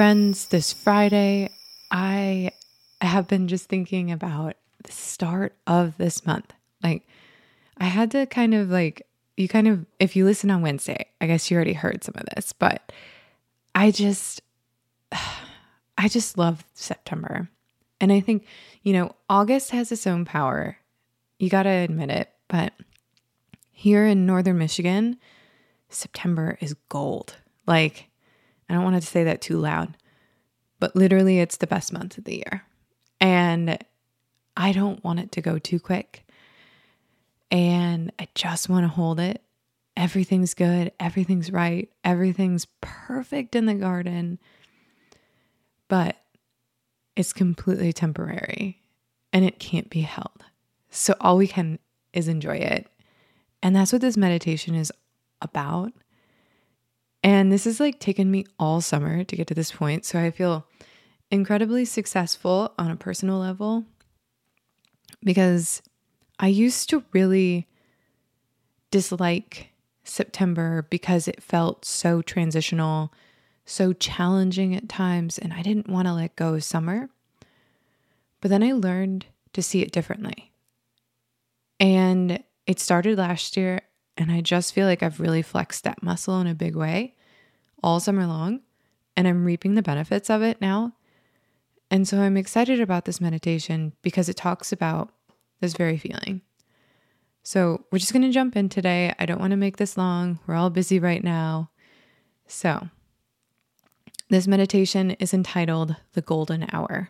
Friends, this Friday, I have been just thinking about the start of this month. Like, I had to kind of like, you kind of, if you listen on Wednesday, I guess you already heard some of this, but I just, I just love September. And I think, you know, August has its own power. You got to admit it. But here in northern Michigan, September is gold. Like, I don't want to say that too loud, but literally, it's the best month of the year. And I don't want it to go too quick. And I just want to hold it. Everything's good. Everything's right. Everything's perfect in the garden. But it's completely temporary and it can't be held. So all we can is enjoy it. And that's what this meditation is about. And this has like taken me all summer to get to this point. So I feel incredibly successful on a personal level because I used to really dislike September because it felt so transitional, so challenging at times, and I didn't want to let go of summer. But then I learned to see it differently. And it started last year, and I just feel like I've really flexed that muscle in a big way all summer long, and I'm reaping the benefits of it now. And so I'm excited about this meditation because it talks about this very feeling. So we're just going to jump in today. I don't want to make this long. We're all busy right now. So, this meditation is entitled The Golden Hour.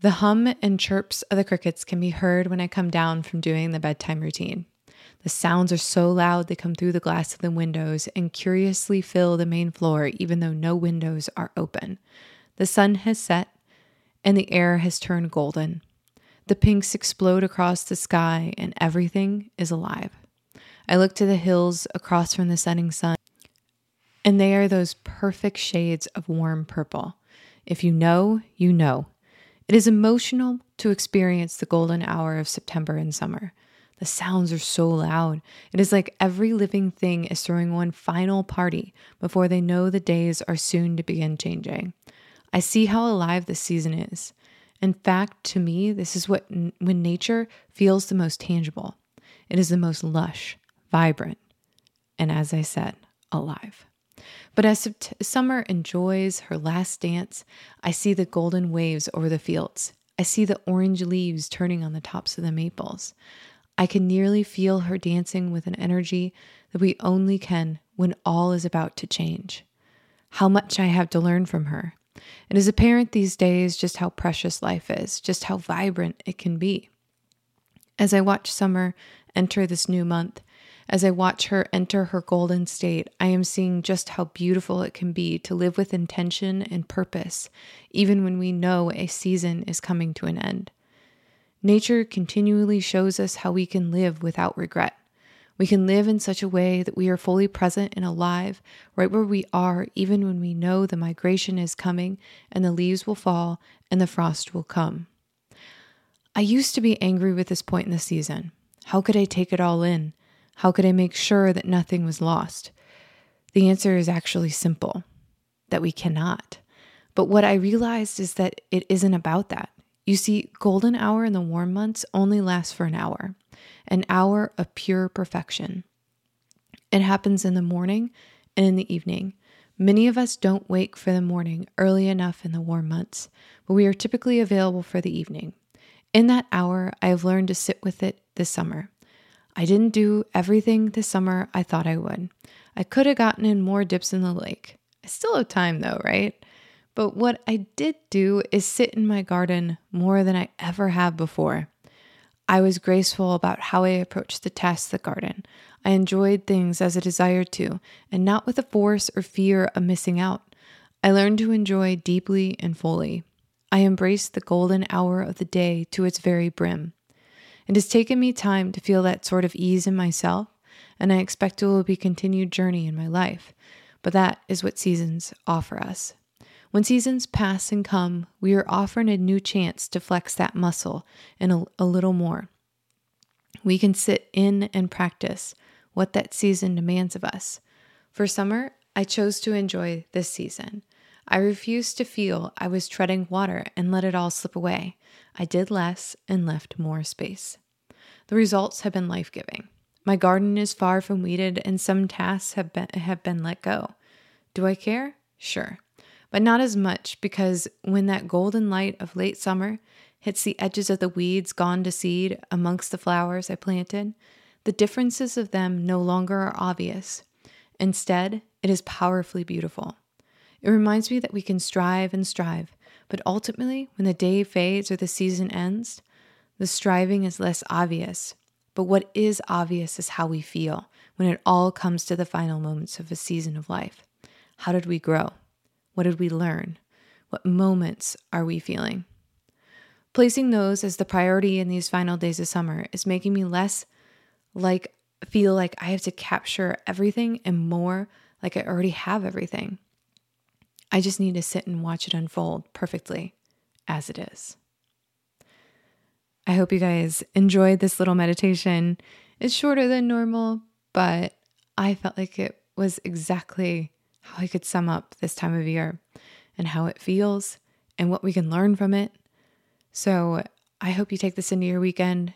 The hum and chirps of the crickets can be heard when I come down from doing the bedtime routine. The sounds are so loud they come through the glass of the windows and curiously fill the main floor, even though no windows are open. The sun has set and the air has turned golden. The pinks explode across the sky and everything is alive. I look to the hills across from the setting sun, and they are those perfect shades of warm purple. If you know, you know. It is emotional to experience the golden hour of September and summer. The sounds are so loud. It is like every living thing is throwing one final party before they know the days are soon to begin changing. I see how alive this season is. In fact, to me, this is what when nature feels the most tangible. It is the most lush, vibrant, and as I said, alive. But as summer enjoys her last dance, I see the golden waves over the fields. I see the orange leaves turning on the tops of the maples. I can nearly feel her dancing with an energy that we only can when all is about to change. How much I have to learn from her. It is apparent these days, just how precious life is, just how vibrant it can be. As I watch Summer enter this new month, as I watch her enter her golden state, I am seeing just how beautiful it can be to live with intention and purpose, even when we know a season is coming to an end. Nature continually shows us how we can live without regret. We can live in such a way that we are fully present and alive right where we are, even when we know the migration is coming and the leaves will fall and the frost will come. I used to be angry with this point in the season. How could I take it all in? How could I make sure that nothing was lost? The answer is actually simple that we cannot. But what I realized is that it isn't about that. You see, golden hour in the warm months only lasts for an hour, an hour of pure perfection. It happens in the morning and in the evening. Many of us don't wake for the morning early enough in the warm months, but we are typically available for the evening. In that hour, I have learned to sit with it this summer. I didn't do everything this summer I thought I would. I could have gotten in more dips in the lake. I still have time though, right? But what I did do is sit in my garden more than I ever have before. I was graceful about how I approached the task the garden. I enjoyed things as I desired to, and not with a force or fear of missing out. I learned to enjoy deeply and fully. I embraced the golden hour of the day to its very brim. It has taken me time to feel that sort of ease in myself, and I expect it will be a continued journey in my life. But that is what seasons offer us. When seasons pass and come, we are offered a new chance to flex that muscle and a, a little more. We can sit in and practice what that season demands of us. For summer, I chose to enjoy this season. I refused to feel I was treading water and let it all slip away. I did less and left more space. The results have been life giving. My garden is far from weeded, and some tasks have been, have been let go. Do I care? Sure. But not as much because when that golden light of late summer hits the edges of the weeds gone to seed amongst the flowers I planted, the differences of them no longer are obvious. Instead, it is powerfully beautiful. It reminds me that we can strive and strive, but ultimately, when the day fades or the season ends, the striving is less obvious. But what is obvious is how we feel when it all comes to the final moments of a season of life. How did we grow? What did we learn? What moments are we feeling? Placing those as the priority in these final days of summer is making me less like feel like I have to capture everything and more like I already have everything. I just need to sit and watch it unfold perfectly as it is. I hope you guys enjoyed this little meditation. It's shorter than normal, but I felt like it was exactly how I could sum up this time of year and how it feels and what we can learn from it. So I hope you take this into your weekend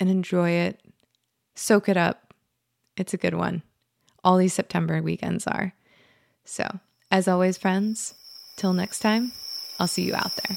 and enjoy it. Soak it up. It's a good one. All these September weekends are. So as always, friends, till next time, I'll see you out there.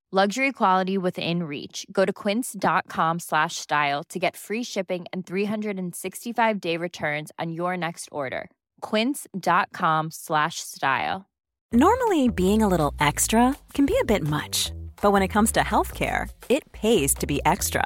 Luxury quality within reach. Go to quince.com slash style to get free shipping and 365 day returns on your next order. Quince.com slash style. Normally, being a little extra can be a bit much, but when it comes to healthcare, it pays to be extra